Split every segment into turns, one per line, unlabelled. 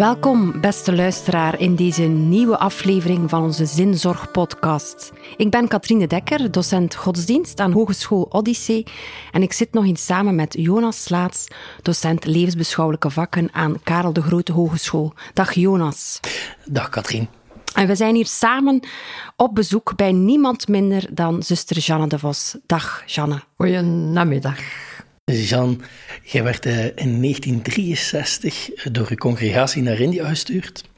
Welkom, beste luisteraar, in deze nieuwe aflevering van onze Zinzorg-podcast. Ik ben Katrine Dekker, docent godsdienst aan Hogeschool Odyssee. En ik zit nog eens samen met Jonas Slaats, docent levensbeschouwelijke vakken aan Karel de Grote Hogeschool. Dag Jonas.
Dag Katrien.
En we zijn hier samen op bezoek bij niemand minder dan zuster Janne de Vos. Dag Janne.
Jean, jij werd eh, in 1963 door uw congregatie naar India gestuurd.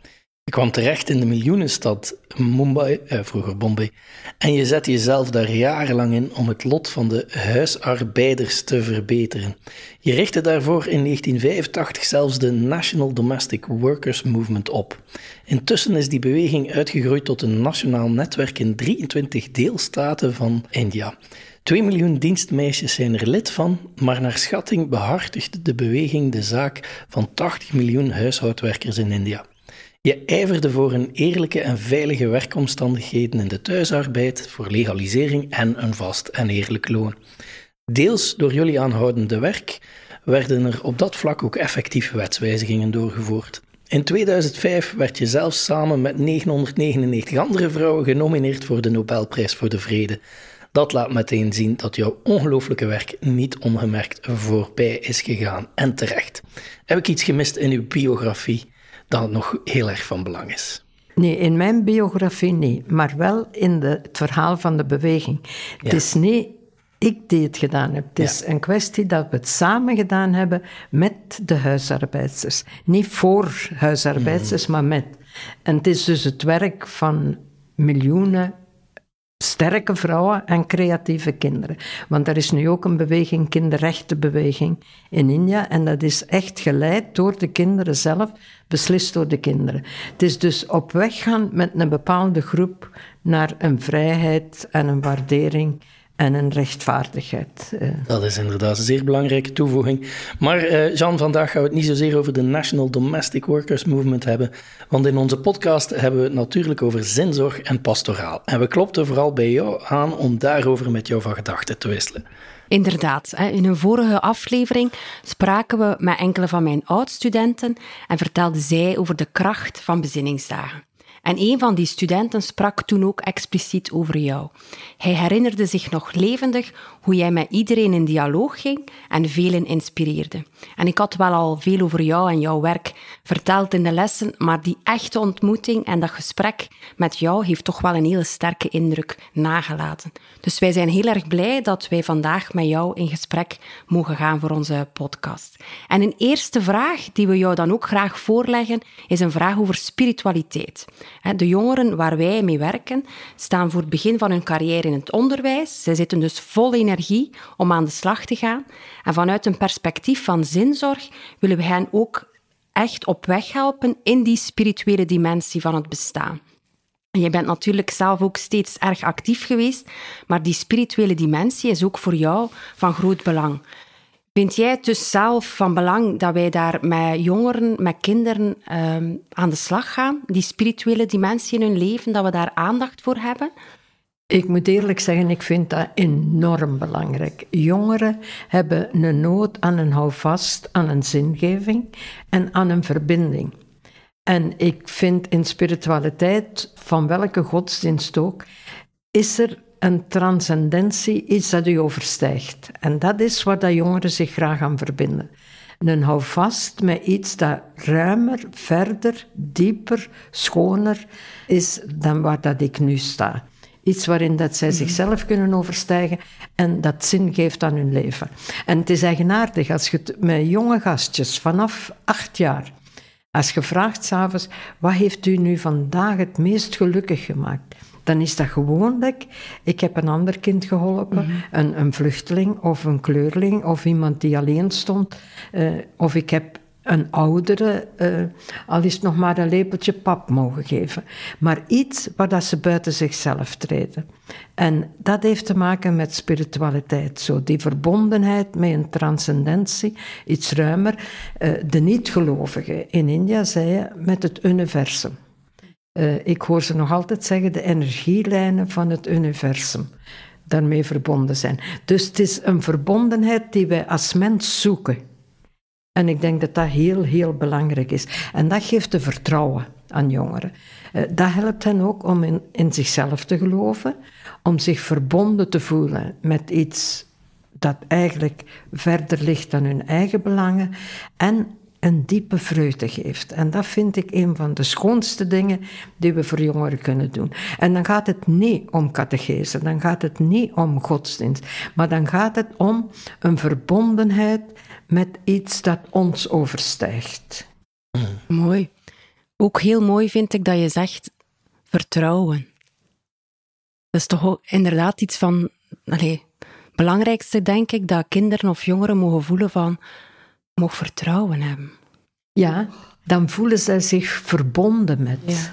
Je kwam terecht in de miljoenenstad Mumbai, eh, vroeger Bombay, en je zette jezelf daar jarenlang in om het lot van de huisarbeiders te verbeteren. Je richtte daarvoor in 1985 zelfs de National Domestic Workers Movement op. Intussen is die beweging uitgegroeid tot een nationaal netwerk in 23 deelstaten van India. 2 miljoen dienstmeisjes zijn er lid van, maar naar schatting behartigt de beweging de zaak van 80 miljoen huishoudwerkers in India. Je ijverde voor een eerlijke en veilige werkomstandigheden in de thuisarbeid, voor legalisering en een vast en eerlijk loon. Deels door jullie aanhoudende werk werden er op dat vlak ook effectieve wetswijzigingen doorgevoerd. In 2005 werd je zelfs samen met 999 andere vrouwen genomineerd voor de Nobelprijs voor de Vrede. Dat laat meteen zien dat jouw ongelooflijke werk niet ongemerkt voorbij is gegaan. En terecht. Heb ik iets gemist in uw biografie dat nog heel erg van belang is?
Nee, in mijn biografie niet, maar wel in de, het verhaal van de beweging. Het is niet ik die het gedaan heb. Het is een kwestie dat we het samen gedaan hebben met de huisarbeiders. Niet voor huisarbeiders, mm. maar met. En het is dus het werk van miljoenen sterke vrouwen en creatieve kinderen. Want er is nu ook een beweging, kinderrechtenbeweging in India. En dat is echt geleid door de kinderen zelf, beslist door de kinderen. Het is dus op weg gaan met een bepaalde groep naar een vrijheid en een waardering en een rechtvaardigheid.
Eh. Dat is inderdaad een zeer belangrijke toevoeging. Maar uh, Jean, vandaag gaan we het niet zozeer over de National Domestic Workers Movement hebben, want in onze podcast hebben we het natuurlijk over zinzorg en pastoraal. En we klopten vooral bij jou aan om daarover met jou van gedachten te wisselen.
Inderdaad, in een vorige aflevering spraken we met enkele van mijn oud-studenten en vertelden zij over de kracht van bezinningsdagen. En een van die studenten sprak toen ook expliciet over jou. Hij herinnerde zich nog levendig hoe jij met iedereen in dialoog ging en velen inspireerde. En ik had wel al veel over jou en jouw werk verteld in de lessen, maar die echte ontmoeting en dat gesprek met jou heeft toch wel een hele sterke indruk nagelaten. Dus wij zijn heel erg blij dat wij vandaag met jou in gesprek mogen gaan voor onze podcast. En een eerste vraag die we jou dan ook graag voorleggen, is een vraag over spiritualiteit. De jongeren waar wij mee werken, staan voor het begin van hun carrière in het onderwijs. Zij zitten dus vol energie om aan de slag te gaan. En vanuit een perspectief van zinzorg willen we hen ook echt op weg helpen in die spirituele dimensie van het bestaan. Je bent natuurlijk zelf ook steeds erg actief geweest, maar die spirituele dimensie is ook voor jou van groot belang. Vind jij het dus zelf van belang dat wij daar met jongeren, met kinderen um, aan de slag gaan? Die spirituele dimensie in hun leven, dat we daar aandacht voor hebben?
Ik moet eerlijk zeggen, ik vind dat enorm belangrijk. Jongeren hebben een nood aan een houvast, aan een zingeving en aan een verbinding. En ik vind in spiritualiteit, van welke godsdienst ook, is er een transcendentie, iets dat u overstijgt. En dat is waar dat jongeren zich graag aan verbinden. Een houvast met iets dat ruimer, verder, dieper, schoner is dan waar dat ik nu sta. Iets waarin dat zij mhm. zichzelf kunnen overstijgen en dat zin geeft aan hun leven. En het is eigenaardig als je met jonge gastjes vanaf acht jaar, als je vraagt s'avonds, wat heeft u nu vandaag het meest gelukkig gemaakt? Dan is dat gewoonlijk. Ik heb een ander kind geholpen, mhm. een, een, vluchteling of een kleurling of iemand die alleen stond. Uh, of ik heb een oudere, uh, al is het nog maar een lepeltje pap mogen geven. Maar iets waar dat ze buiten zichzelf treden. En dat heeft te maken met spiritualiteit. Zo, die verbondenheid met een transcendentie, iets ruimer. Uh, de niet-gelovigen in India zeiden met het universum. Uh, ik hoor ze nog altijd zeggen, de energielijnen van het universum daarmee verbonden zijn. Dus het is een verbondenheid die wij als mens zoeken. En ik denk dat dat heel, heel belangrijk is. En dat geeft de vertrouwen aan jongeren. Uh, dat helpt hen ook om in, in zichzelf te geloven, om zich verbonden te voelen met iets dat eigenlijk verder ligt dan hun eigen belangen en een diepe vreugde geeft. En dat vind ik een van de schoonste dingen die we voor jongeren kunnen doen. En dan gaat het niet om catechese, dan gaat het niet om godsdienst, maar dan gaat het om een verbondenheid met iets dat ons overstijgt.
Mooi. Ook heel mooi vind ik dat je zegt vertrouwen. Dat is toch inderdaad iets van. Allez, belangrijkste denk ik dat kinderen of jongeren mogen voelen van mogen vertrouwen hebben.
Ja, dan voelen zij zich verbonden met.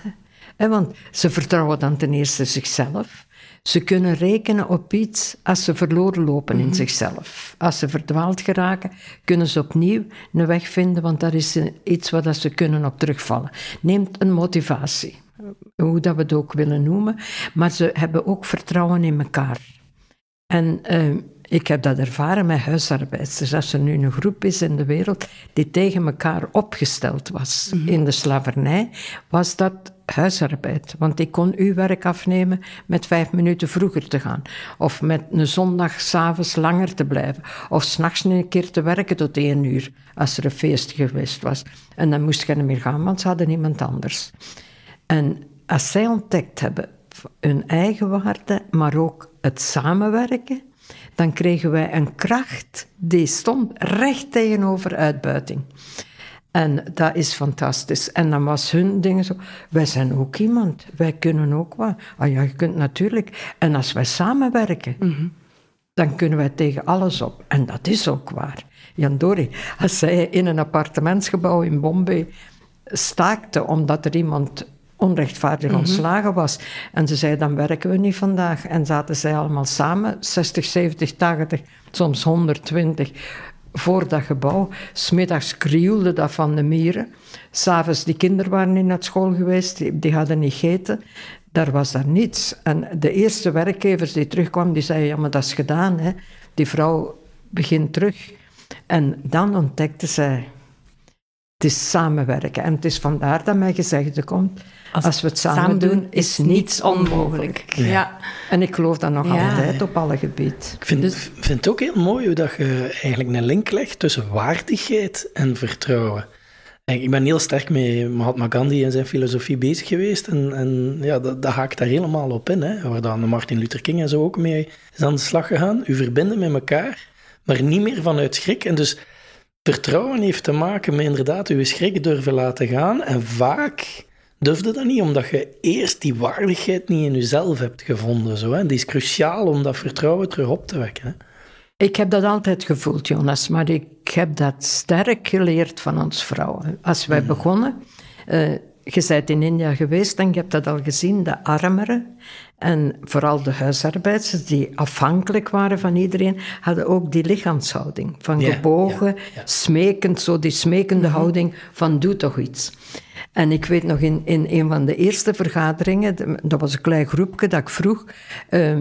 Want ze vertrouwen dan ten eerste zichzelf. Ze kunnen rekenen op iets als ze verloren lopen in mhm. zichzelf. Als ze verdwaald geraken, kunnen ze opnieuw een weg vinden, want dat is iets waar ze kunnen op terugvallen. Neemt een motivatie, hoe dat we het ook willen noemen, maar ze hebben ook vertrouwen in elkaar. En uh, ik heb dat ervaren met huisarbeiders. Als er nu een groep is in de wereld die tegen elkaar opgesteld was mhm. in de slavernij, was dat huisarbeid. Want ik kon uw werk afnemen met vijf minuten vroeger te gaan. Of met een zondag s'avonds langer te blijven. Of s'nachts een keer te werken tot één uur, als er een feest geweest was. En dan moest je niet meer gaan, want ze hadden niemand anders. En als zij ontdekt hebben hun eigen waarde, maar ook het samenwerken, dan kregen wij een kracht die stond recht tegenover uitbuiting. En dat is fantastisch. En dan was hun ding zo, wij zijn ook iemand, wij kunnen ook wat. Ah ja, je kunt natuurlijk. En als wij samenwerken, dan kunnen wij tegen alles op. En dat is ook waar. Jan Dori, als zij in een appartementsgebouw in Bombay staakte omdat er iemand onrechtvaardig mhm. ontslagen was. En ze zei, dan werken we niet vandaag. En zaten zij allemaal samen, 60, 70, 80, soms 120, voor dat gebouw. Smiddags krioelde dat van de mieren. S'avonds, die kinderen waren niet naar school geweest, die, die hadden niet gegeten. Daar was daar niets. En de eerste werkgevers die terugkwamen, die zeiden, ja, maar dat is gedaan. Hè. Die vrouw begint terug. En dan ontdekte zij, het is samenwerken. En het is vandaar dat mijn gezegde komt, als, we het samen, doen, is niets onmogelijk. Ja. En ik geloof dat nog altijd op alle gebieden.
Ik vind, dus... vind het ook heel mooi hoe dat je eigenlijk een link legt tussen waardigheid en vertrouwen. Ik ben heel sterk met Mahatma Gandhi en zijn filosofie bezig geweest. En, en ja, dat, dat haakt daar helemaal op in. Hè. Waar dan Martin Luther King en zo ook mee is aan de slag gegaan. U verbinden met elkaar, maar niet meer vanuit schrik. En dus vertrouwen heeft te maken met inderdaad uw schrik durven laten gaan. En vaak durfde dat niet, omdat je eerst die waardigheid niet in jezelf hebt gevonden. Zo, hè? Die is cruciaal om dat vertrouwen terug op te wekken. Hè?
Ik heb dat altijd gevoeld, Jonas, maar ik heb dat sterk geleerd van ons vrouwen. Als wij mm. begonnen, uh, je bent in India geweest en je hebt dat al gezien, de armeren en vooral de huisarbeiders die afhankelijk waren van iedereen, hadden ook die lichaamshouding van gebogen, smekend, zo die smekende mhm. houding van doe toch iets. En ik weet nog in, in een van de eerste vergaderingen, dat was een klein groepje, dat ik vroeg, uh,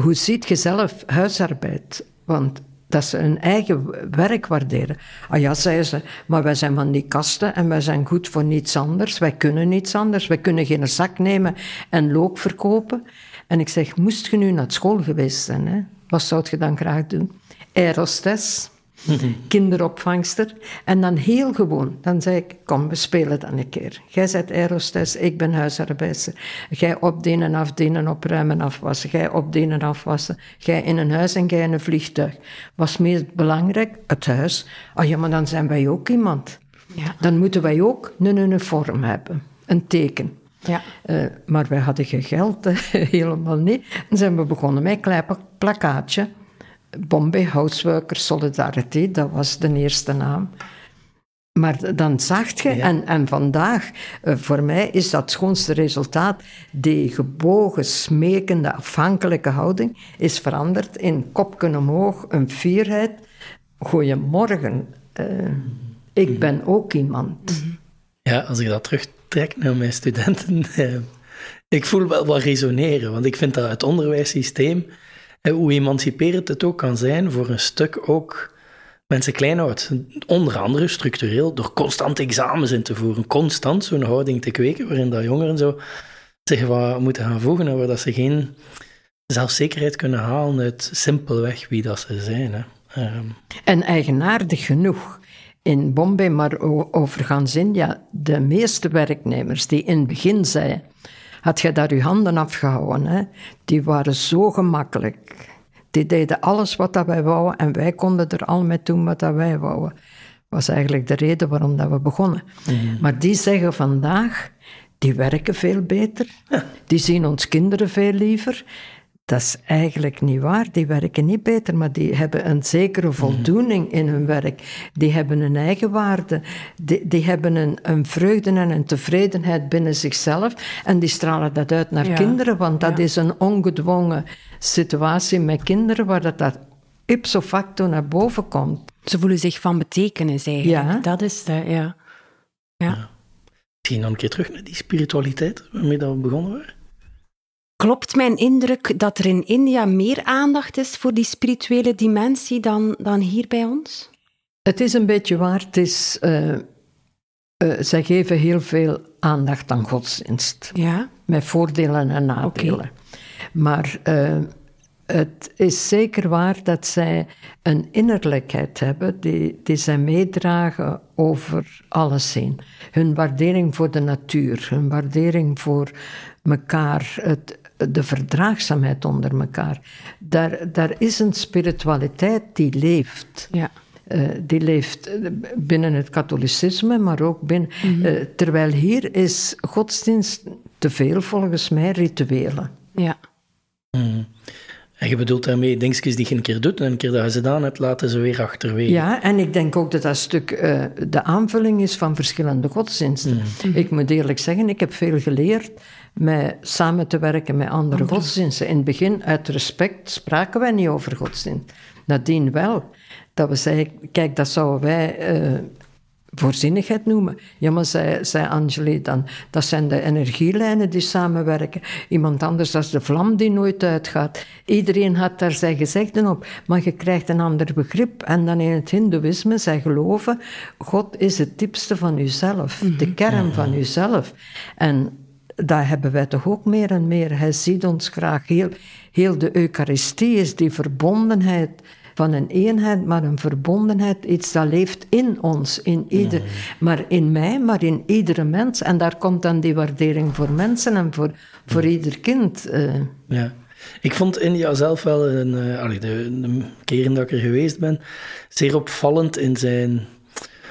hoe ziet je zelf huisarbeid? Want dat ze hun eigen werk waarderen. Ah ja, zeiden ze, maar wij zijn van die kasten en wij zijn goed voor niets anders. Wij kunnen niets anders. Wij kunnen geen zak nemen en loop verkopen. En ik zeg, moest je nu naar school geweest zijn, hè? wat zou je dan graag doen? Aerostes, kinderopvangster. En dan heel gewoon, dan zei ik, kom, we spelen dan een keer. Jij bent aerostes, ik ben huisarbeidster. Jij opdienen, afdienen, opruimen, afwassen. Jij opdienen, afwassen. Jij in een huis en jij in een vliegtuig. Was meest belangrijk? Het huis. Ah ja, maar dan zijn wij ook iemand. Ja. Dan moeten wij ook een uniform hebben. Een teken. Ja. Uh, maar wij hadden geen geld, helemaal niet. Dan zijn we begonnen met een klein plakkaatje. Bombay Houseworker Solidarity, dat was de eerste naam. Maar dan zag je, en, en vandaag, eh, voor mij is dat schoonste resultaat, die gebogen, smekende, afhankelijke houding is veranderd in kopken omhoog, een fierheid. Goedemorgen, uh, ik ben ook iemand.
Ja, als ik dat terugtrek naar mijn studenten, uh, ik voel wel wat resoneren, want ik vind dat het onderwijssysteem hoe emanciperend het ook kan zijn, voor een stuk ook mensen klein houdt. Onder andere structureel door constant examens in te voeren. Constant zo'n houding te kweken waarin dat jongeren zo zich wat moeten gaan voegen en waar dat ze geen zelfzekerheid kunnen halen uit simpelweg wie dat ze zijn. Hè. Ehm.
En eigenaardig genoeg, in Bombay, maar overigens India, de meeste werknemers die in het begin zeiden, had je daar je handen afgehouden, hè, die waren zo gemakkelijk. Die deden alles wat dat wij wouden en wij konden er al mee doen wat dat wij wouden. was eigenlijk de reden waarom dat we begonnen. Mhm. Maar die zeggen vandaag, die werken veel beter, die zien ons kinderen veel liever. Dat is eigenlijk niet waar. Die werken niet beter, maar die hebben een zekere mhm. voldoening in hun werk. Die hebben een eigen waarde. Die, die hebben een, een vreugde en een tevredenheid binnen zichzelf. En die stralen dat uit naar kinderen, want dat is een ongedwongen situatie met kinderen waar dat, dat ipso facto naar boven komt.
Ze voelen zich van betekenis eigenlijk. Ja. Dat is de, ja. ja.
Misschien dan een keer terug naar die spiritualiteit waarmee dat we begonnen waren.
Klopt mijn indruk dat er in India meer aandacht is voor die spirituele dimensie dan, dan hier bij ons?
Het is een beetje waar. Het is, uh, zij geven heel veel aandacht aan godsdienst. Ja? Met voordelen en nadelen. Maar uh, het is zeker waar dat zij een innerlijkheid hebben die, die zij meedragen over alles heen. Hun waardering voor de natuur, hun waardering voor elkaar, het, de verdraagzaamheid onder elkaar. Daar, daar is een spiritualiteit die leeft. Ja. Uh, die leeft binnen het katholicisme, maar ook binnen. Mm uh, terwijl hier is godsdienst te veel volgens mij rituelen. Ja.
Mm. En je bedoelt daarmee dingetjes die je een keer doet en een keer dat je ze gedaan hebt, laten ze weer achterwege.
Ja, en ik denk ook dat dat stuk uh, de aanvulling is van verschillende godsdiensten. Mm. Ik moet eerlijk zeggen, ik heb veel geleerd met samen te werken met andere, godsdiensten. In het begin, uit respect, spraken wij niet over godsdienst. Nadien wel. Dat we zeiden, kijk, dat zouden wij uh, voorzienigheid noemen. Ja, maar zei, zei dan, dat zijn de energielijnen die samenwerken. Iemand anders, dat is de vlam die nooit uitgaat. Iedereen had daar zijn gezegden op, maar je krijgt een ander begrip. En dan in het hindoeïsme, zij geloven, God is het diepste van uzelf, de mhm. kern van uzelf. En daar hebben wij toch ook meer en meer. Hij ziet ons graag. Heel, heel de Eucharistie is die verbondenheid van een eenheid, maar een verbondenheid, iets dat leeft in ons, in ieder, maar in mij, maar in iedere mens. En daar komt dan die waardering voor mensen en voor, voor ieder kind. Uh.
Ja. Ik vond India zelf wel, een, uh, de, de keren dat ik er geweest ben, zeer opvallend in zijn,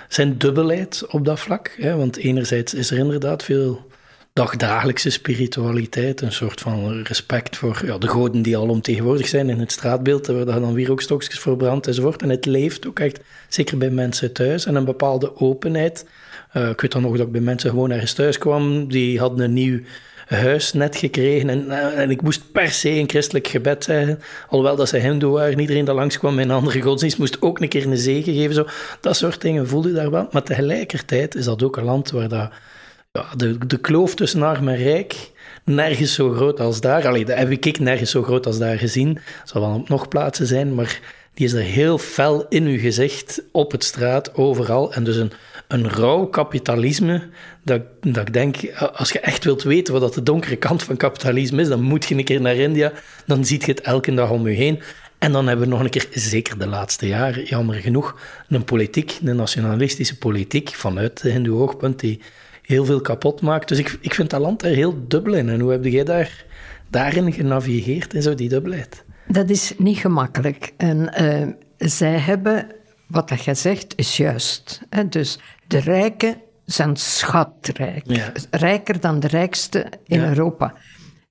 zijn dubbelheid op dat vlak. Hè? Want enerzijds is er inderdaad veel dagdagelijkse spiritualiteit, een soort van respect voor ja, de goden die al omtegenwoordig zijn in het straatbeeld, waar dan weer ook stokjes voor brand enzovoort. En het leeft ook echt, zeker bij mensen thuis, en een bepaalde openheid. Uh, ik weet dan nog dat ik bij mensen gewoon ergens thuis kwam, die hadden een nieuw huis net gekregen en, eh, en ik moest per se een christelijk gebed zeggen, alhoewel dat ze hindoe waren, iedereen dat langskwam met een andere godsdienst moest ook een keer een zegen geven, zo. dat soort dingen voelde daar wel, maar tegelijkertijd is dat ook een land waar dat ja, de, de kloof tussen arm en rijk nergens zo groot als daar. Allee, dat heb ik nergens zo groot als daar gezien. Zal wel op nog plaatsen zijn, maar die is er heel fel in uw gezicht, op het straat, overal. En dus een, een rauw kapitalisme, dat, dat ik denk, als je echt wilt weten wat dat de donkere kant van kapitalisme is, dan moet je een keer naar India, dan ziet je het elke dag om je heen. En dan hebben we nog een keer, zeker de laatste jaren, jammer genoeg, een politiek, een nationalistische politiek, vanuit de hindoe-oogpunt, die heel veel kapot maakt. Dus ik, ik vind dat land daar heel dubbel in. En hoe heb jij daar, daarin genavigeerd, in zo die dubbelheid?
Dat is niet gemakkelijk. En uh, zij hebben, wat dat jij zegt, is juist. Hè? Dus de rijken zijn schatrijk. Rijker dan de rijkste in Europa.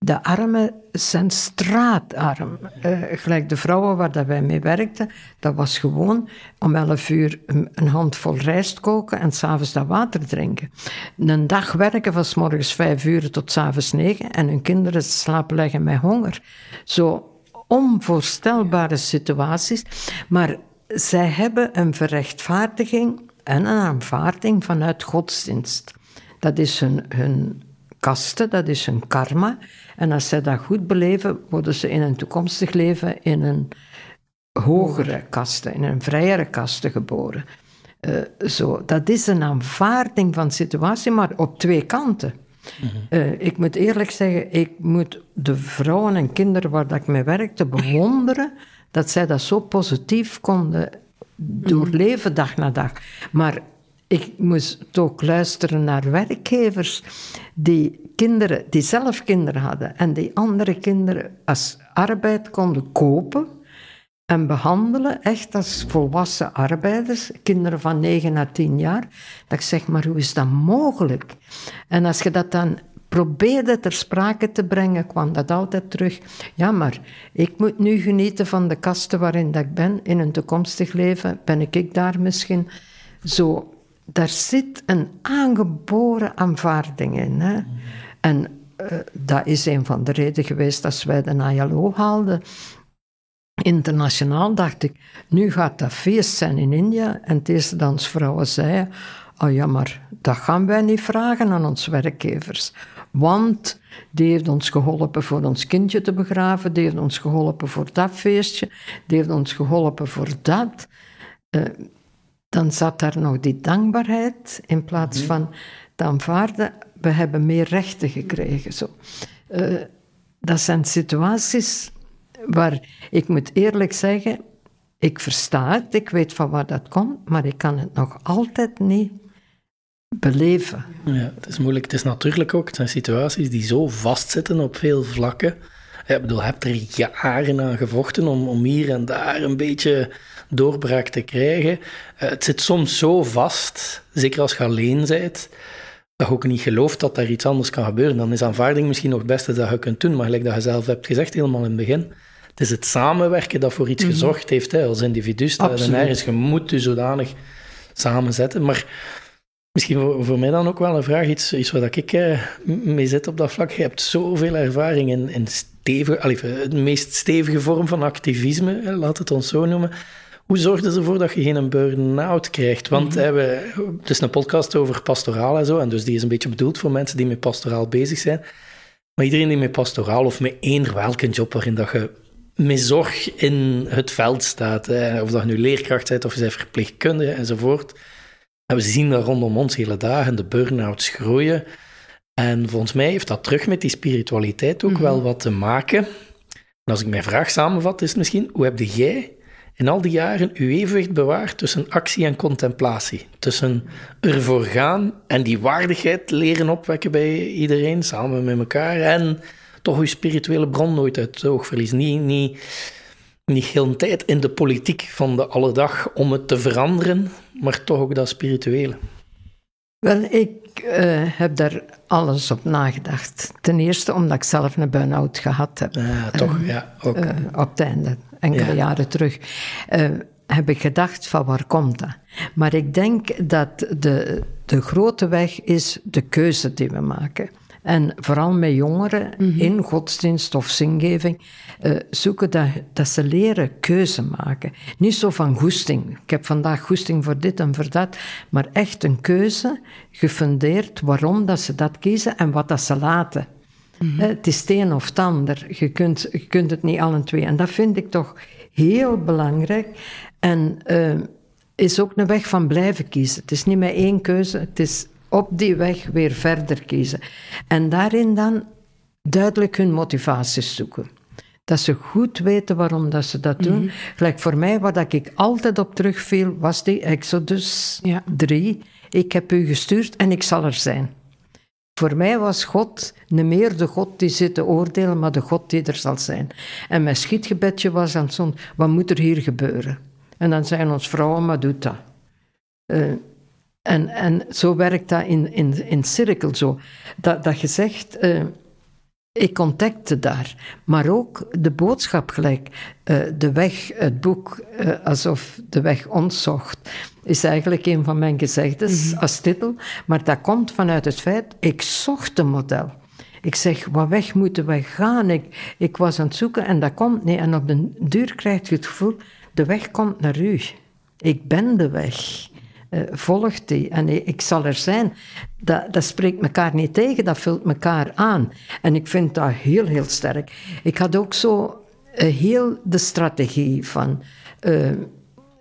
De armen zijn straatarm. Uh, gelijk de vrouwen waar dat wij mee werkten, dat was gewoon om 11 uur een handvol rijst koken en s'avonds dat water drinken. Een dag werken van s morgens 5 uur tot s avonds 9 en hun kinderen slapen leggen met honger. Zo onvoorstelbare situaties. Maar zij hebben een verrechtvaardiging en een aanvaarding vanuit godsdienst. Dat is hun, hun kasten, dat is hun karma. En als zij dat goed beleven, worden ze in een toekomstig leven in een hogere kasten, in een vrijere kasten geboren. Uh, zo, dat is een aanvaarding van situatie, maar op twee kanten. Uh, ik moet eerlijk zeggen, ik moet de vrouwen en kinderen waar dat ik mee werkte bewonderen dat zij dat zo positief konden doorleven dag na dag. Maar ik moest ook luisteren naar werkgevers die kinderen, die zelf kinderen hadden en die andere kinderen als arbeid konden kopen en behandelen, echt als volwassen arbeiders, kinderen van 9 à 10 jaar. Dat ik zeg, maar hoe is dat mogelijk? En als je dat dan probeerde ter sprake te brengen, kwam dat altijd terug. Ja, maar ik moet nu genieten van de kasten waarin dat ik ben. In een toekomstig leven ben ik daar misschien zo. Daar zit een aangeboren aanvaarding in. Hè? En uh, dat is een van de redenen geweest dat wij de ILO haalden. Internationaal dacht ik, nu gaat dat feest zijn in India. En deze dansvrouwen zeiden, oh ja, maar dat gaan wij niet vragen aan onze werkgevers. Want die heeft ons geholpen voor ons kindje te begraven, die heeft ons geholpen voor dat feestje, die heeft ons geholpen voor dat. Uh, dan zat daar nog die dankbaarheid in plaats mhm. van te aanvaarden, we hebben meer rechten gekregen. Zo. Uh, dat zijn situaties waar ik moet eerlijk zeggen, ik versta het, ik weet van waar dat komt, maar ik kan het nog altijd niet beleven.
Ja, het is moeilijk. Het is natuurlijk ook, het zijn situaties die zo vastzitten op veel vlakken. Ik bedoel, je hebt er jaren aan gevochten om, om hier en daar een beetje doorbraak te krijgen. Eh, het zit soms zo vast, zeker als je alleen bent, dat je ook niet gelooft dat er iets anders kan gebeuren. Dan is aanvaarding misschien nog het beste dat je kunt doen. Maar gelijk dat je zelf hebt gezegd, helemaal in het begin, het is het samenwerken dat voor iets mhm. gezorgd heeft. Hè, als individu en ergens, je moet je zodanig samenzetten. Maar Misschien voor, mij dan ook wel een vraag, iets, iets waar ik eh, mee zit op dat vlak. Je hebt zoveel ervaring in, in stevige, allee, de meest stevige vorm van activisme, laat het ons zo noemen. Hoe zorg je ervoor dat je geen burn-out krijgt? Want mm we, het is een podcast over pastoraal en zo, en dus die is een beetje bedoeld voor mensen die met pastoraal bezig zijn. Maar iedereen die met pastoraal of met één welke job waarin dat je met zorg in het veld staat, hè, of dat je nu leerkracht bent of je bent verpleegkundige enzovoort en we zien dat rondom ons hele dagen de burn-outs groeien. En volgens mij heeft dat terug met die spiritualiteit ook wel mhm. wat te maken. En als ik mijn vraag samenvat, is het misschien: hoe heb jij in al die jaren uw evenwicht bewaard tussen actie en contemplatie? Tussen ervoor gaan en die waardigheid leren opwekken bij iedereen, samen met elkaar, en toch uw spirituele bron nooit uit het oog verliezen. Niet, niet, niet heel een tijd in de politiek van de alledag om het te veranderen, maar toch ook dat spirituele.
Wel, ik uh, heb daar alles op nagedacht. Ten eerste omdat ik zelf een burn-out gehad heb.
Ja, toch, uh, ja. Ook. Uh,
op het einde, enkele jaren terug. heb ik gedacht van waar komt dat? Maar ik denk dat de, de grote weg is de keuze die we maken. En vooral met jongeren mhm. in godsdienst of zingeving uh, zoeken dat, dat ze leren keuze maken. Niet zo van goesting. Ik heb vandaag goesting voor dit en voor dat. Maar echt een keuze, gefundeerd waarom dat ze dat kiezen en wat dat ze laten. Mm Het is het een of het ander. Je kunt, je kunt het niet alle twee. En dat vind ik toch heel belangrijk. En uh, is ook een weg van blijven kiezen. Het is niet met één keuze. Het is op die weg weer verder kiezen. En daarin dan duidelijk hun motivaties zoeken. Dat ze goed weten waarom dat ze dat doen. Mm Gelijk voor mij, wat ik altijd op terugviel, was die Exodus ja. 3. Ik heb u gestuurd en ik zal er zijn. Voor mij was God niet meer de God die zit te oordelen, maar de God die er zal zijn. En mijn schietgebedje was dan zo'n, wat moet er hier gebeuren? En dan zijn ons vrouwen, maar doet dat. Uh, en, en zo werkt dat in, in, in cirkel zo. Dat, dat je zegt, uh, ik contacte daar. Maar ook de boodschap gelijk. Uh, de weg, het boek, alsof de weg ons zocht, is eigenlijk een van mijn gezegdes mm -hmm. als titel. Maar dat komt vanuit het feit, ik zocht een model. Ik zeg, wat weg moeten wij gaan? Ik, ik was aan het zoeken en dat komt niet. En op de duur krijg je het gevoel, de weg komt naar u. Ik ben de weg uh, volgt die en ik zal er zijn. Dat, dat spreekt elkaar niet tegen, dat vult elkaar aan. En ik vind dat heel, heel sterk. Ik had ook zo heel de strategie van. eh,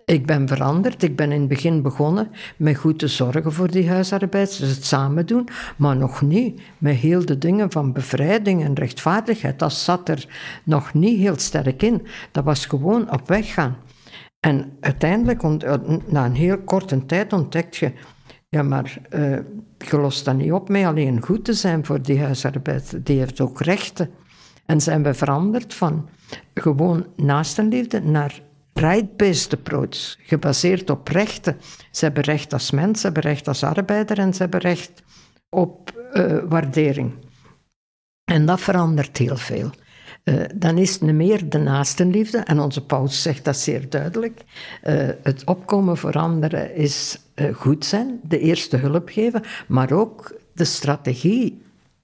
ik ben veranderd. Ik ben in het begin begonnen met goed te zorgen voor die huisarbeiders, dus het samen doen. Maar nog niet met heel de dingen van bevrijding en rechtvaardigheid. Dat zat er nog niet heel sterk in. Dat was gewoon op weg gaan. En uiteindelijk, eh, na een heel korte tijd, ontdekt je... Ja, maar eh, je lost dat niet op met alleen goed te zijn voor die huisarbeid. Die heeft ook rechten. En zijn we veranderd van gewoon naastenliefde naar right-based approach, gebaseerd op rechten. Ze hebben recht als mens, ze hebben recht als arbeider en ze hebben recht op eh, waardering. En dat verandert heel veel. Eh, dan is het meer de naastenliefde, en onze paus zegt dat zeer duidelijk. Eh, het opkomen voor anderen is goed zijn, de eerste hulp geven, maar ook de strategie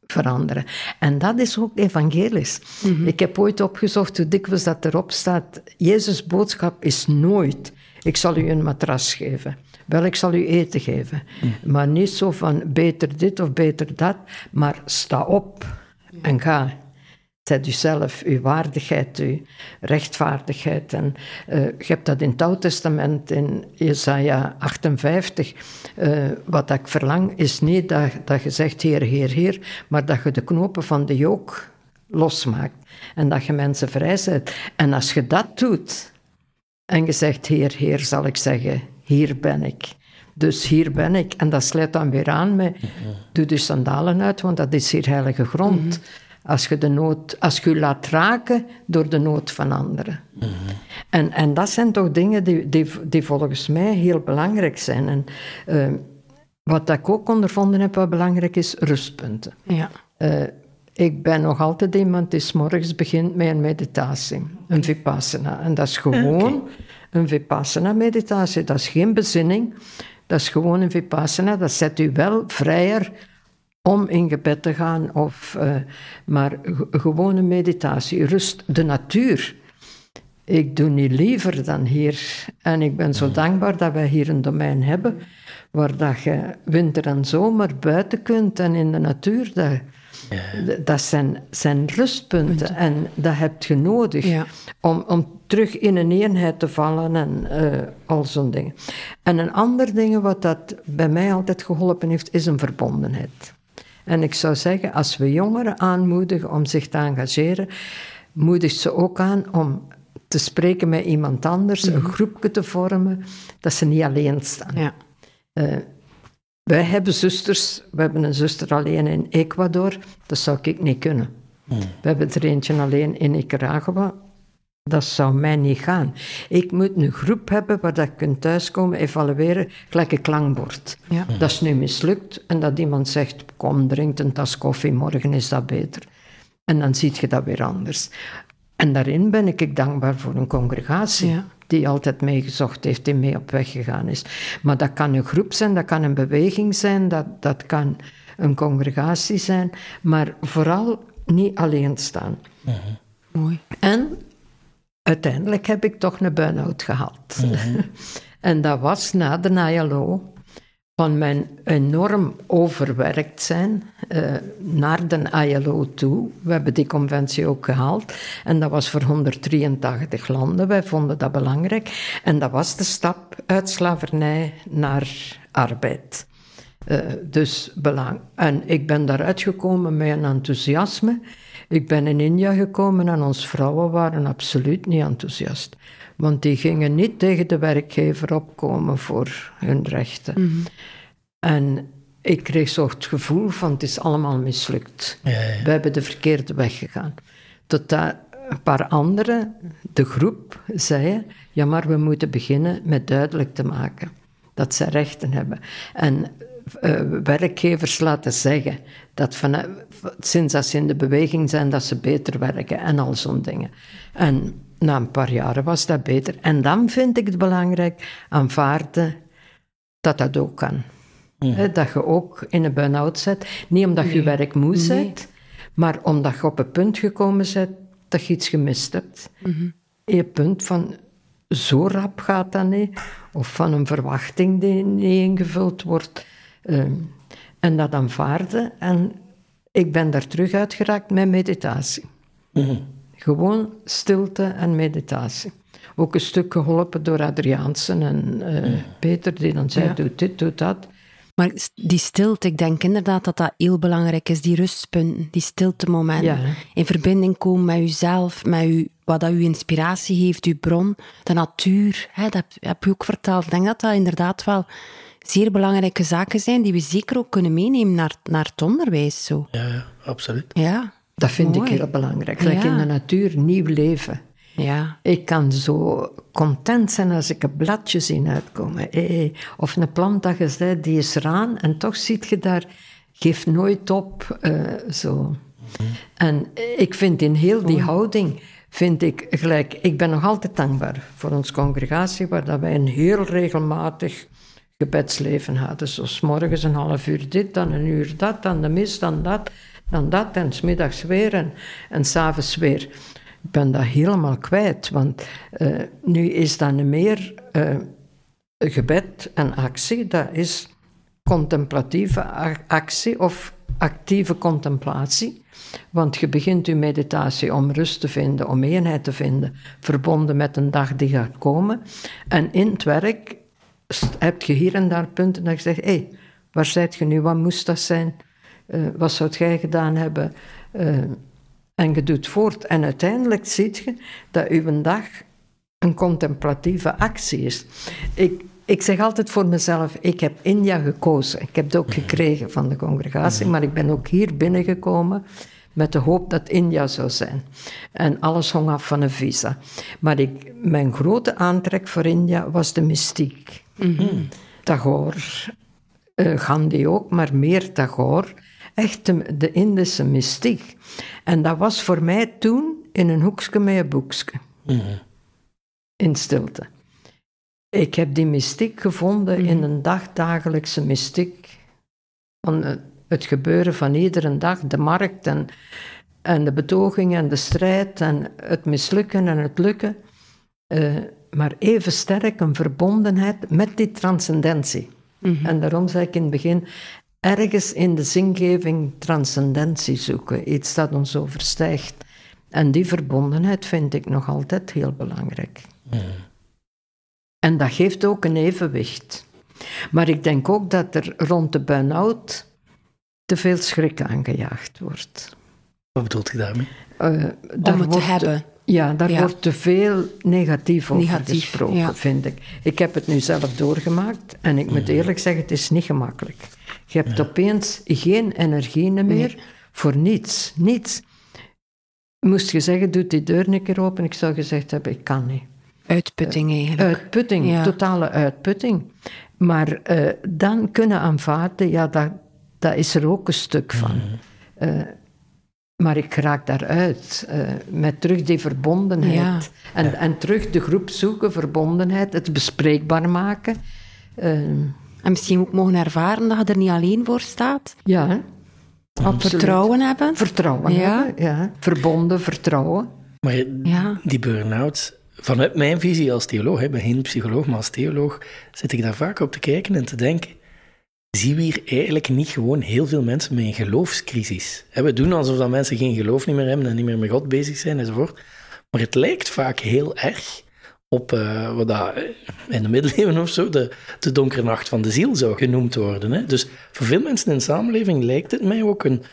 veranderen. En dat is ook evangelisch. Ik heb ooit opgezocht hoe dikwijls dat erop staat. Jezus' boodschap is nooit, ik zal u een matras geven. Wel, ik zal u eten geven. Maar niet zo van beter dit of beter dat, maar sta op en ga. Zet uzelf, uw waardigheid, uw rechtvaardigheid. En eh, je hebt dat in het Oude Testament, in Jesaja 58. Eh, wat ik verlang is niet dat, dat je zegt Heer, Heer, Heer, maar dat je de knopen van de jook losmaakt. En dat je mensen vrijzet. En als je dat doet, en je zegt Heer, Heer, zal ik zeggen, hier ben ik. Dus hier ben ik. En dat sluit dan weer aan met, doe de sandalen uit, want dat is hier heilige grond. Als je, de nood, als je je laat raken door de nood van anderen. En, en dat zijn toch dingen die, die, die volgens mij heel belangrijk zijn. En eh, wat ik ook ondervonden heb wat belangrijk is, rustpunten.
Ja.
Eh, ik ben nog altijd iemand die 's morgens begint met een meditatie, een vipassana. En dat is gewoon een vipassana-meditatie. Dat is geen bezinning, dat is gewoon een vipassana. Dat zet u wel vrijer om in gebed te gaan, of, eh, maar g- gewoon een meditatie. Rust, de natuur. Ik doe niet liever dan hier. En ik ben zo dankbaar dat wij hier een domein hebben waar dat je winter en zomer buiten kunt en in de natuur. Dat, dat zijn, zijn rustpunten en dat heb je nodig
Ja.
om, om terug in een eenheid te vallen en eh, al zo'n dingen. En een ander ding wat dat bij mij altijd geholpen heeft, is een verbondenheid. En ik zou zeggen, als we jongeren aanmoedigen om zich te engageren, moedigt ze ook aan om te spreken met iemand anders, een groepje te vormen, dat ze niet alleen staan.
Ja.
Eh, wij hebben zusters, we hebben een zuster alleen in Ecuador, dat zou ik niet kunnen. We hebben er eentje alleen in Nicaragua, dat zou mij niet gaan. Ik moet een groep hebben waar dat ik kunt thuiskomen, evalueren, gelijk een klankbord.
Ja.
Dat is nu mislukt en dat iemand zegt, kom, drink een tas koffie, morgen is dat beter. En dan zie je dat weer anders. En daarin ben ik dankbaar voor een congregatie
Ja.
die altijd meegezocht heeft, die mee op weg gegaan is. Maar dat kan een groep zijn, dat kan een beweging zijn, dat, dat kan een congregatie zijn, maar vooral niet alleen staan.
Mooi.
En uiteindelijk heb ik toch een burn-out gehad. en dat was na de ILO, van mijn enorm overwerkt zijn eh, naar de ILO toe. We hebben die conventie ook gehaald. En dat was voor 183 landen. Wij vonden dat belangrijk. En dat was de stap uit slavernij naar arbeid. Eh, dus belang. En ik ben daaruit gekomen met een enthousiasme. Ik ben in India gekomen en onze vrouwen waren absoluut niet enthousiast. Want die gingen niet tegen de werkgever opkomen voor hun rechten. En ik kreeg zo het gevoel van het is allemaal mislukt.
Ja, ja.
We hebben de verkeerde weg gegaan. Tot dat een paar anderen, de groep, zeiden... Ja, maar we moeten beginnen met duidelijk te maken dat ze rechten hebben. En eh, werkgevers laten zeggen dat van, sinds dat ze in de beweging zijn, dat ze beter werken en al zo'n dingen. En na een paar jaren was dat beter. En dan vind ik het belangrijk aanvaarden dat dat ook kan. Dat je ook in een burn-out zit. Niet omdat je je werk moe
Nee.
bent, maar omdat je op een punt gekomen bent dat je iets gemist hebt. Je punt van zo rap gaat dat niet, of van een verwachting die niet ingevuld wordt. Ehm, en dat aanvaarden. En ik ben daar terug uitgeraakt met meditatie. Gewoon stilte en meditatie. Ook een stuk geholpen door Adriaansen en eh, Peter, die dan zei,
Ja.
doe dit, doe dat.
Maar die stilte, ik denk inderdaad dat dat heel belangrijk is, die rustpunten, die stiltemomenten.
Ja.
In verbinding komen met jezelf, met u, wat dat uw inspiratie heeft, uw bron, de natuur. Hè, dat heb je ook verteld. Ik denk dat dat inderdaad wel zeer belangrijke zaken zijn die we zeker ook kunnen meenemen naar, naar het onderwijs. Zo.
Ja, ja, absoluut.
Ja,
Dat vind
Mooi.
ik heel belangrijk. Gelijk
Ja.
in de natuur, nieuw leven.
ja.
Ik kan zo content zijn als ik een bladje zie uitkomen. Eh, Of een plant dat je zei, die is raan en toch ziet je daar, geeft nooit op. eh, zo. En ik vind in heel die houding, vind ik gelijk, ik ben nog altijd dankbaar voor onze congregatie, waar dat wij een heel regelmatig gebedsleven hadden. Zo 's morgens een half uur dit, dan een uur dat, dan de mis, dan dat, dan dat, en smiddags weer en, en s'avonds weer. Ik ben dat helemaal kwijt, want eh, nu is dat niet meer eh, gebed en actie, dat is contemplatieve actie of actieve contemplatie. Want je begint je meditatie om rust te vinden, om eenheid te vinden, verbonden met een dag die gaat komen. En in het werk heb je hier en daar punten dat je zegt, hé, hey, waar zijt je nu, wat moest dat zijn? Eh, wat zou jij gedaan hebben? Eh, en je doet voort. En uiteindelijk zie je dat uw dag een contemplatieve actie is. Ik, ik zeg altijd voor mezelf, ik heb India gekozen. Ik heb het ook gekregen van de congregatie, maar ik ben ook hier binnengekomen met de hoop dat India zou zijn. En alles hong af van een visa. Maar ik, mijn grote aantrek voor India was de mystiek. Tagore, eh, Gandhi ook, maar meer Tagore. Echt de, de Indische mystiek. En dat was voor mij toen in een hoekje met een boekje. In stilte. Ik heb die mystiek gevonden in een dagdagelijkse mystiek. Van eh, het gebeuren van iedere dag, de markt en, en de betoging en de strijd en het mislukken en het lukken. Eh, maar even sterk een verbondenheid met die transcendentie. En daarom zei ik in het begin, ergens in de zingeving transcendentie zoeken, iets dat ons overstijgt. En die verbondenheid vind ik nog altijd heel belangrijk. En dat geeft ook een evenwicht. Maar ik denk ook dat er rond de burn-out te veel schrik aangejaagd wordt.
Wat bedoelt je daarmee?
Eh,
Om het te hebben.
Ja, daar
Ja.
wordt te veel negatief over
Negatief,
gesproken,
ja.
vind ik. Ik heb het nu zelf doorgemaakt en ik moet eerlijk zeggen, het is niet gemakkelijk. Je hebt opeens geen energie meer voor niets. Niets. Moest je zeggen, doe die deur een keer open, ik zou gezegd hebben, ik kan niet.
Uitputting eigenlijk.
Uitputting,
Ja.
totale uitputting. Maar eh, dan kunnen aanvaarden, ja, dat, dat is er ook een stuk van. Eh, maar ik raak daaruit. eh met terug die verbondenheid.
Ja.
En, en terug de groep zoeken, verbondenheid, het bespreekbaar maken. Eh,
En misschien ook mogen ervaren dat je er niet alleen voor staat.
ja, absoluut.
Vertrouwen hebben.
Vertrouwen
Ja.
hebben, ja. Verbonden, vertrouwen.
Maar
Ja.
die burn-out, vanuit mijn visie als theoloog, ik ben geen psycholoog, maar als theoloog, zit ik daar vaak op te kijken en te denken, zien we hier eigenlijk niet gewoon heel veel mensen met een geloofscrisis? We doen alsof dat mensen geen geloof niet meer hebben en niet meer met God bezig zijn enzovoort. Maar het lijkt vaak heel erg op eh, wat eh, in de middeleeuwen of zo de, de donkere nacht van de ziel zou genoemd worden. Hè. Dus voor veel mensen in de samenleving lijkt het mij ook een,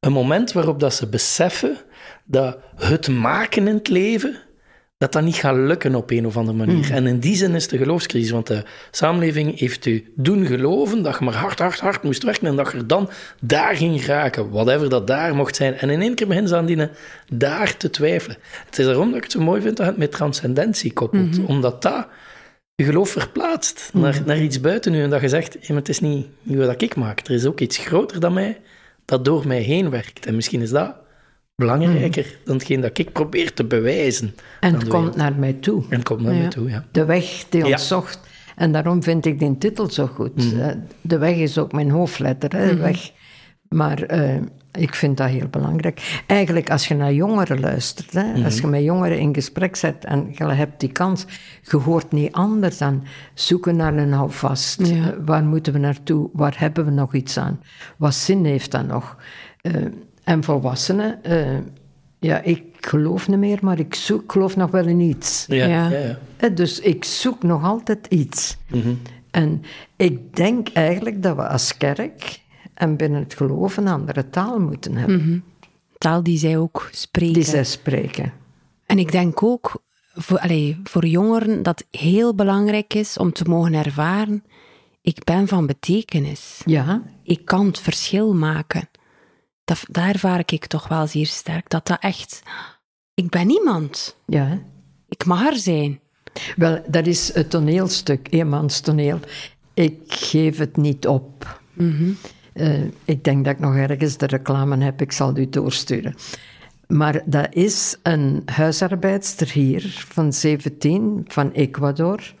een moment waarop dat ze beseffen dat het maken in het leven, dat dat niet gaat lukken op een of andere manier. En in die zin is de geloofscrisis, want de samenleving heeft u doen geloven dat je maar hard, hard, hard moest werken en dat je er dan daar ging raken, whatever dat daar mocht zijn. En in één keer beginnen ze aan die daar te twijfelen. Het is daarom dat ik het zo mooi vind dat het met transcendentie koppelt, omdat dat je geloof verplaatst naar, naar iets buiten u en dat je zegt, maar het is niet, niet wat ik maak, er is ook iets groter dan mij dat door mij heen werkt. En misschien is dat belangrijker dan hetgeen dat ik probeer te bewijzen.
En het komt
wereld.
naar mij toe.
En komt naar
Ja.
me toe, ja.
De weg die ons
Ja.
zocht. En daarom vind ik die titel zo goed.
Mhm.
Eh, De weg is ook mijn hoofdletter, hè, de weg. Maar eh, ik vind dat heel belangrijk. Eigenlijk, als je naar jongeren luistert, hè,
Mhm.
als je met jongeren in gesprek zet en je hebt die kans, je hoort niet anders dan zoeken naar een houvast. Eh, waar moeten we naartoe? Waar hebben we nog iets aan? Wat zin heeft dat nog? En volwassenen, eh, Ja, ik geloof niet meer, maar ik zoek, ik geloof nog wel in iets.
Ja,
Ja.
ja. ja.
Hè, Dus ik zoek nog altijd iets.
Mhm.
En ik denk eigenlijk dat we als kerk en binnen het geloof een andere taal moeten hebben,
Taal die zij ook spreken.
die zij spreken.
En ik denk ook voor, allee, voor jongeren dat het heel belangrijk is om te mogen ervaren: ik ben van betekenis.
Ja,
Ik kan het verschil maken. Dat, dat ervaar ik toch wel zeer sterk. Dat dat echt. Ik ben niemand.
ja.
Ik mag er zijn.
Wel, dat is het toneelstuk, eenmanstoneel. Ik geef het niet op. Eh, ik denk dat ik nog ergens de reclame heb, ik zal het u doorsturen. Maar dat is een huisarbeidster hier van 17, van Ecuador,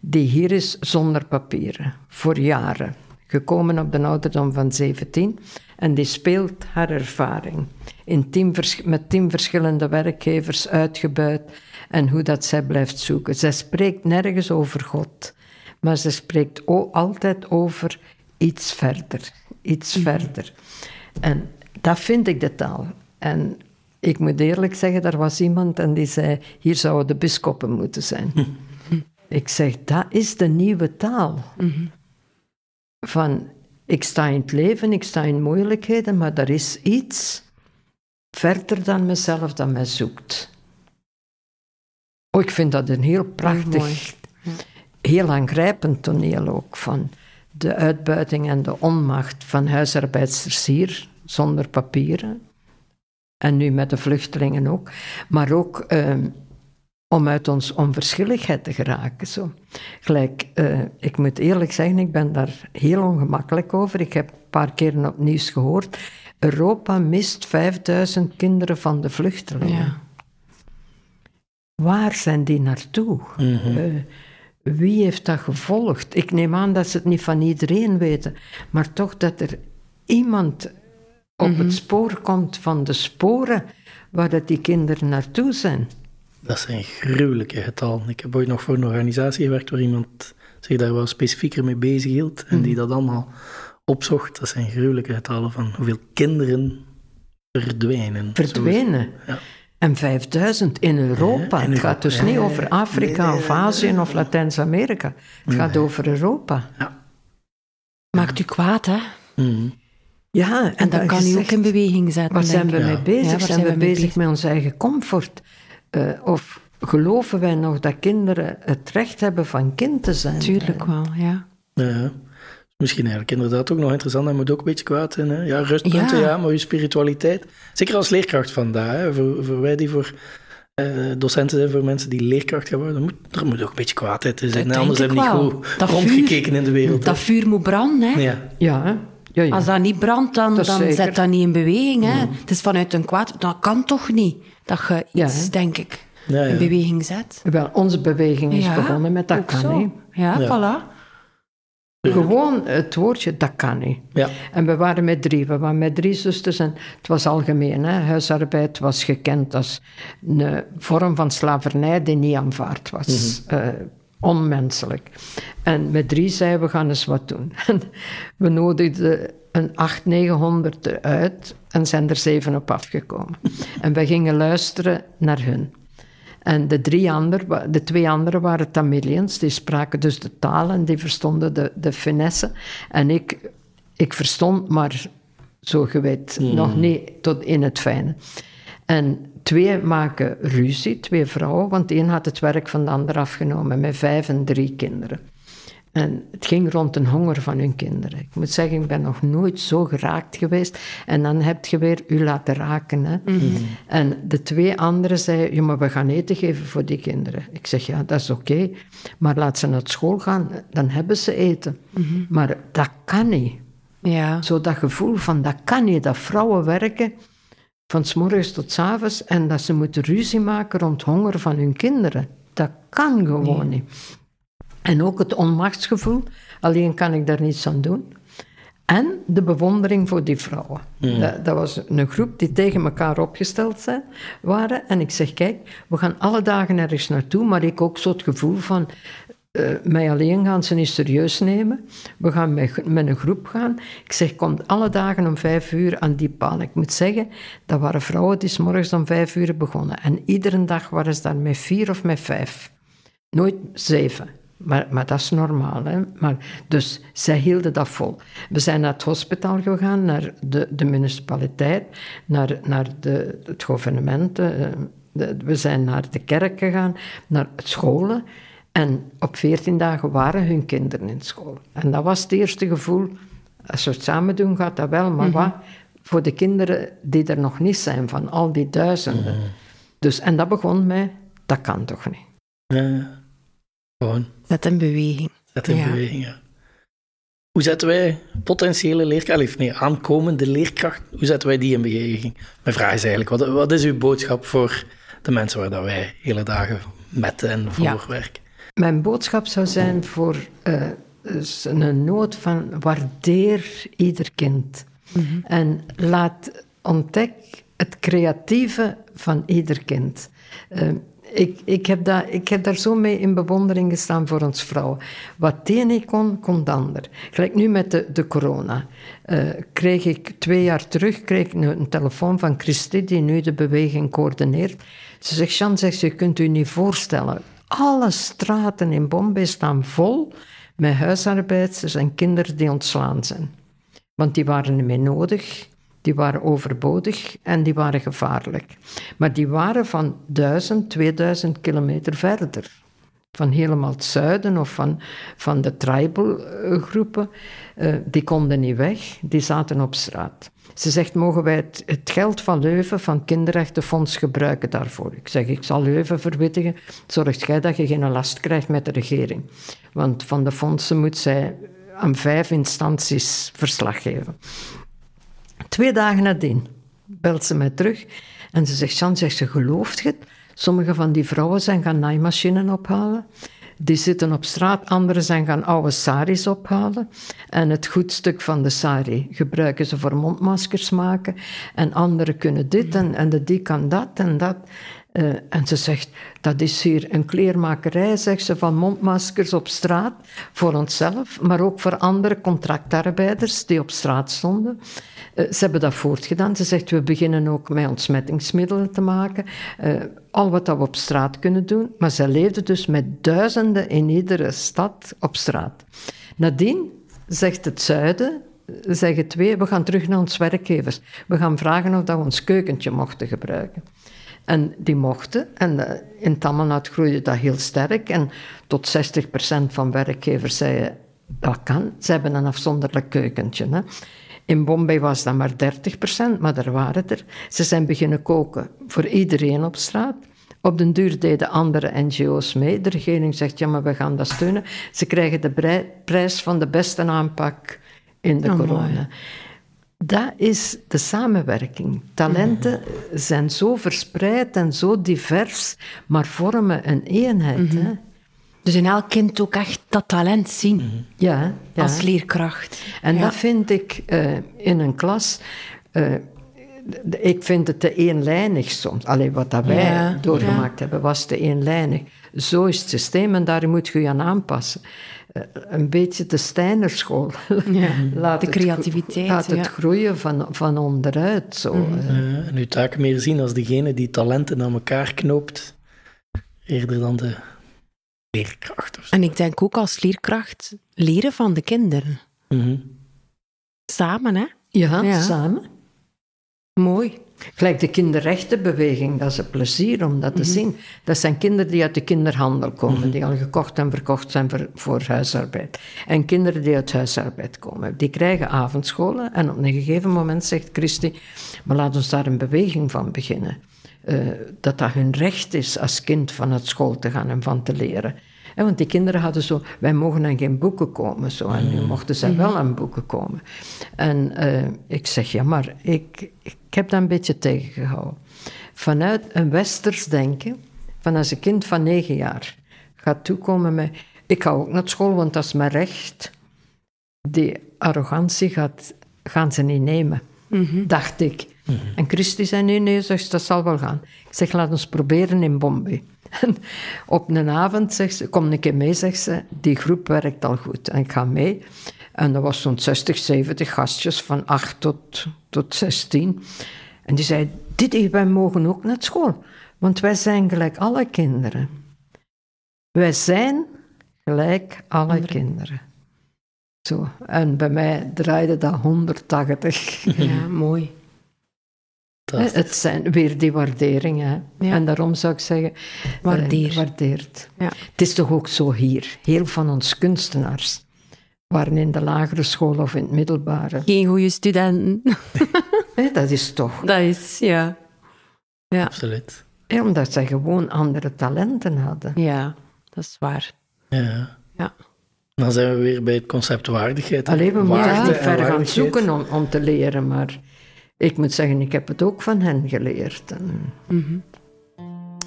die hier is zonder papieren, voor jaren. Gekomen op de ouderdom van 17 en die speelt haar ervaring. In tien met tien verschillende werkgevers uitgebuit en hoe dat zij blijft zoeken. Zij spreekt nergens over God, maar ze spreekt altijd over iets verder, iets verder. En dat vind ik de taal. En ik moet eerlijk zeggen, er was iemand en die zei, hier zouden de biskoppen moeten zijn. ik zeg, dat is de nieuwe taal. Van, ik sta in het leven, ik sta in moeilijkheden, maar er is iets verder dan mezelf dat mij zoekt. Oh, ik vind dat een heel prachtig, heel aangrijpend toneel ook van de uitbuiting en de onmacht van huisarbeidsters hier, zonder papieren. En nu met de vluchtelingen ook. Maar ook ehm, om uit ons onverschilligheid te geraken. Zo. Gelijk, eh, ik moet eerlijk zeggen, ik ben daar heel ongemakkelijk over. Ik heb een paar keren op nieuws gehoord. Europa mist 5000 kinderen van de vluchtelingen.
Ja.
Waar zijn die naartoe? Eh, wie heeft dat gevolgd? Ik neem aan dat ze het niet van iedereen weten, maar toch dat er iemand op het spoor komt van de sporen waar dat die kinderen naartoe zijn.
Dat zijn gruwelijke getallen. Ik heb ooit nog voor een organisatie gewerkt waar iemand zich daar wel specifieker mee bezig hield en die dat allemaal opzocht. Dat zijn gruwelijke getallen van hoeveel kinderen verdwijnen.
Verdwenen.
Ja.
En 5000 in Europa.
Ja, in
het gaat dus
Ja,
niet over Afrika of
nee,
Azië of Latijns-Amerika. Het gaat over Europa.
Maakt u kwaad, hè?
Mhm.
Ja, en,
En dat kan u ook in beweging zetten.
Waar zijn we mee bezig?
Ja, waar
zijn we
mee
bezig met onze eigen comfort? Eh, of geloven wij nog dat kinderen het recht hebben van kind te zijn?
Tuurlijk wel, ja.
Ja. Misschien eigenlijk inderdaad ook nog interessant. Hij moet ook een beetje kwaad zijn. Hè? Ja, rustpunten, ja.
Ja.
maar uw spiritualiteit. Zeker als leerkracht vandaag. Hè? Voor, voor wij die voor eh, docenten zijn, voor mensen die leerkracht gaan worden, moet, er moet ook een beetje kwaadheid in zijn. Anders hebben we niet goed
Dat
rondgekeken in de wereld.
Dat vuur moet branden, hè.
ja.
Ja, hè? Ja, ja.
Als dat niet brandt, dan,
Dat
dan zet dat niet in beweging. Hè? Het is vanuit een kwaad. Dat kan toch niet? Dat je iets, denk ik,
Ja, ja.
in beweging zet.
Wel, onze beweging is
Ja,
begonnen met dat kan niet.
Ja,
Ja.
voilà.
Gewoon het woordje dat kan niet.
Ja.
En we waren met drie. We waren met drie zusters en het was algemeen. Hè? Huisarbeid was gekend als een vorm van slavernij die niet aanvaard was. Eh, onmenselijk. En met drie zeiden we gaan eens wat doen. En we nodigden een 800, 900 eruit en zijn er zeven op afgekomen. en we gingen luisteren naar hun. En de, drie ander, de twee anderen waren Tamilians, die spraken dus de taal en die verstonden de, de finesse. En ik, ik verstond, maar zo je weet, nog niet tot in het fijne. En twee maken ruzie, twee vrouwen, want een had het werk van de ander afgenomen met vijf en drie kinderen. En het ging rond een honger van hun kinderen. Ik moet zeggen, ik ben nog nooit zo geraakt geweest. En dan heb je weer u laten raken. Hè? En de twee anderen zeiden, ja, maar we gaan eten geven voor die kinderen. Ik zeg, ja, dat is oké. Maar laat ze naar school gaan, dan hebben ze eten. Maar dat kan niet.
Ja.
Zo dat gevoel van, dat kan niet. Dat vrouwen werken van s morgens tot s avonds en dat ze moeten ruzie maken rond honger van hun kinderen. Dat kan gewoon niet. En ook het onmachtsgevoel, alleen kan ik daar niets aan doen. En de bewondering voor die vrouwen. Dat, dat was een groep die tegen elkaar opgesteld zijn, waren. En ik zeg, kijk, we gaan alle dagen ergens naartoe, maar ik ook zo het gevoel van... uh, mij alleen gaan ze niet serieus nemen. We gaan met, met, een groep gaan. Ik zeg, kom alle dagen om vijf uur aan die paal. Ik moet zeggen, dat waren vrouwen die s morgens om vijf uur begonnen. En iedere dag waren ze daar met vier of met vijf. Nooit zeven. Maar, maar dat is normaal. Hè? Maar, dus zij hielden dat vol. We zijn naar het hospitaal gegaan, naar de, de municipaliteit, naar, naar de, het gouvernement. Eh, we zijn naar de kerk gegaan, naar scholen. En op veertien dagen waren hun kinderen in school. En dat was het eerste gevoel. Als we het samen doen, gaat dat wel. Maar mhm. wat voor de kinderen die er nog niet zijn, van al die duizenden. Mhm. Dus, en dat begon mij, dat kan toch niet.
Ja, gewoon.
Zet in beweging.
Zet in beweging, ja. Hoe zetten wij potentiële leerkracht, of nee, aankomende leerkracht, hoe zetten wij die in beweging? Mijn vraag is eigenlijk, wat, wat is uw boodschap voor de mensen waar dat wij hele dagen met en voor werken?
Mijn boodschap zou zijn voor uh, een nood van waardeer ieder kind. Mhm. En laat ontdek het creatieve van ieder kind. Uh, ik, ik, heb dat, ik heb daar zo mee in bewondering gestaan voor ons vrouwen. Wat die niet kon, kon de ander. Gelijk nu met de, de corona. Uh, kreeg ik twee jaar terug kreeg ik een, telefoon van Christy, die nu de beweging coördineert. Ze zegt, Jean, zegt, je kunt u niet voorstellen. Alle straten in Bombay staan vol met huisarbeiders en kinderen die ontslaan zijn. Want die waren niet meer nodig die waren overbodig en die waren gevaarlijk. Maar die waren van 1000, 2000 kilometer verder. Van helemaal het zuiden of van, van de tribal eh, groepen. Uh, die konden niet weg, die zaten op straat. Ze zegt, mogen wij het, geld van Leuven, van kinderrechtenfonds, gebruiken daarvoor? Ik zeg, ik zal Leuven verwittigen. Zorgt jij dat je geen last krijgt met de regering. Want van de fondsen moet zij aan vijf instanties verslag geven. Twee dagen nadien belt ze mij terug en ze zegt, Jan, zegt ze, gelooft het? Sommige van die vrouwen zijn gaan naaimachines ophalen. Die zitten op straat, anderen zijn gaan oude saris ophalen. En het goedstuk van de sari gebruiken ze voor mondmaskers maken. En anderen kunnen dit en, en de die kan dat en dat. Uh, en ze zegt, dat is hier een kleermakerij, zegt ze, van mondmaskers op straat. Voor onszelf, maar ook voor andere contractarbeiders die op straat stonden. Uh, ze hebben dat voortgedaan. Ze zegt, we beginnen ook met ontsmettingsmiddelen te maken. Uh, al wat dat we op straat kunnen doen. Maar ze leefde dus met duizenden in iedere stad op straat. Nadien zegt het zuiden, zeggen twee, we gaan terug naar ons werkgevers. We gaan vragen of dat we ons keukentje mochten gebruiken. En die mochten. En uh, in Tammelnaad groeide dat heel sterk. En tot 60% van werkgevers zeiden, dat kan. Ze hebben een afzonderlijk keukentje. Hè. In Bombay was dat maar 30%, maar er waren er. Ze zijn beginnen koken voor iedereen op straat. Op den duur deden andere NGO's mee. De regering zegt, ja, maar we gaan dat steunen. Ze krijgen de prijs van de beste aanpak in de oh, corona. Dat is de samenwerking. Talenten mhm. zijn zo verspreid en zo divers, maar vormen een eenheid. Mhm. hè?
Dus in elk kind ook echt dat talent zien. Mhm.
Ja, ja,
Als leerkracht.
En dat vind ik uh, in een klas. Uh, ik vind het te eenlijnig soms. Alleen wat dat wij doorgemaakt hebben, was te eenlijnig. Zo is het systeem en daar moet je je aan aanpassen. Eh, een beetje de Steinerschool.
Ja, laat de creativiteit.
laat het groeien van, van onderuit. Zo. Mm
en uw taak meer zien als degene die talenten aan elkaar knoopt, eerder dan de leerkracht. Of
En ik denk ook als leerkracht leren van de kinderen. Mhm. Samen, hè?
Ja, ja, samen.
Mooi.
Gelijk de kinderrechtenbeweging, dat is een plezier om dat te mhm. zien. Dat zijn kinderen die uit de kinderhandel komen, mhm. die al gekocht en verkocht zijn voor, voor, huisarbeid. En kinderen die uit huisarbeid komen, die krijgen avondscholen. En op een gegeven moment zegt Christy, maar laat ons daar een beweging van beginnen. Uh, dat dat hun recht is als kind van het school te gaan en van te leren. Want die kinderen hadden zo, wij mogen aan geen boeken komen. Zo, en nu mm. mochten zij wel aan boeken komen. En uh, ik zeg, ja, maar ik, ik heb dat een beetje tegengehouden. Vanuit een westers denken, van als een kind van negen jaar gaat toekomen met... Ik ga ook naar school, want dat is mijn recht. Die arrogantie gaat, gaan ze niet nemen, mhm. dacht ik. Mhm. En Christy zei, nee, nee, zegt, dat zal wel gaan. Ik zeg, laat ons proberen in Bombay. En op een avond zegt ze, kom een keer mee, zegt ze, die groep werkt al goed. En ik ga mee. En dat was zo'n 60, 70 gastjes van 8 tot, tot 16. En die zei, dit, wij mogen ook naar school. Want wij zijn gelijk alle kinderen. Wij zijn gelijk alle kinderen. Zo. En bij mij draaide dat 180.
Ja, mooi.
Het zijn weer die waarderingen.
Ja.
En daarom zou ik zeggen,
Waardeer.
eh, waardeert.
Ja.
Het is toch ook zo hier. Heel van ons kunstenaars waren in de lagere school of in het middelbare.
Geen goede studenten.
Dat is toch.
Dat is, ja. Ja,
Absoluut.
omdat zij gewoon andere talenten hadden.
ja dat is waar.
Ja.
Ja.
Dan zijn we weer bij het concept waardigheid.
Alleen we moeten niet ver gaan zoeken om, om te leren, maar ik moet zeggen, ik heb het ook van hen geleerd. En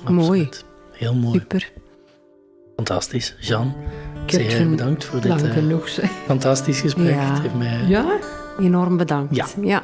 Mooi.
Absoluut. Heel mooi.
Super.
Fantastisch. Jean, zeer bedankt voor dit
lang
eh,
genoeg. Zeg.
fantastisch gesprek.
Ja.
Het heeft mij
Ja?
Enorm bedankt.
Ja.
ja.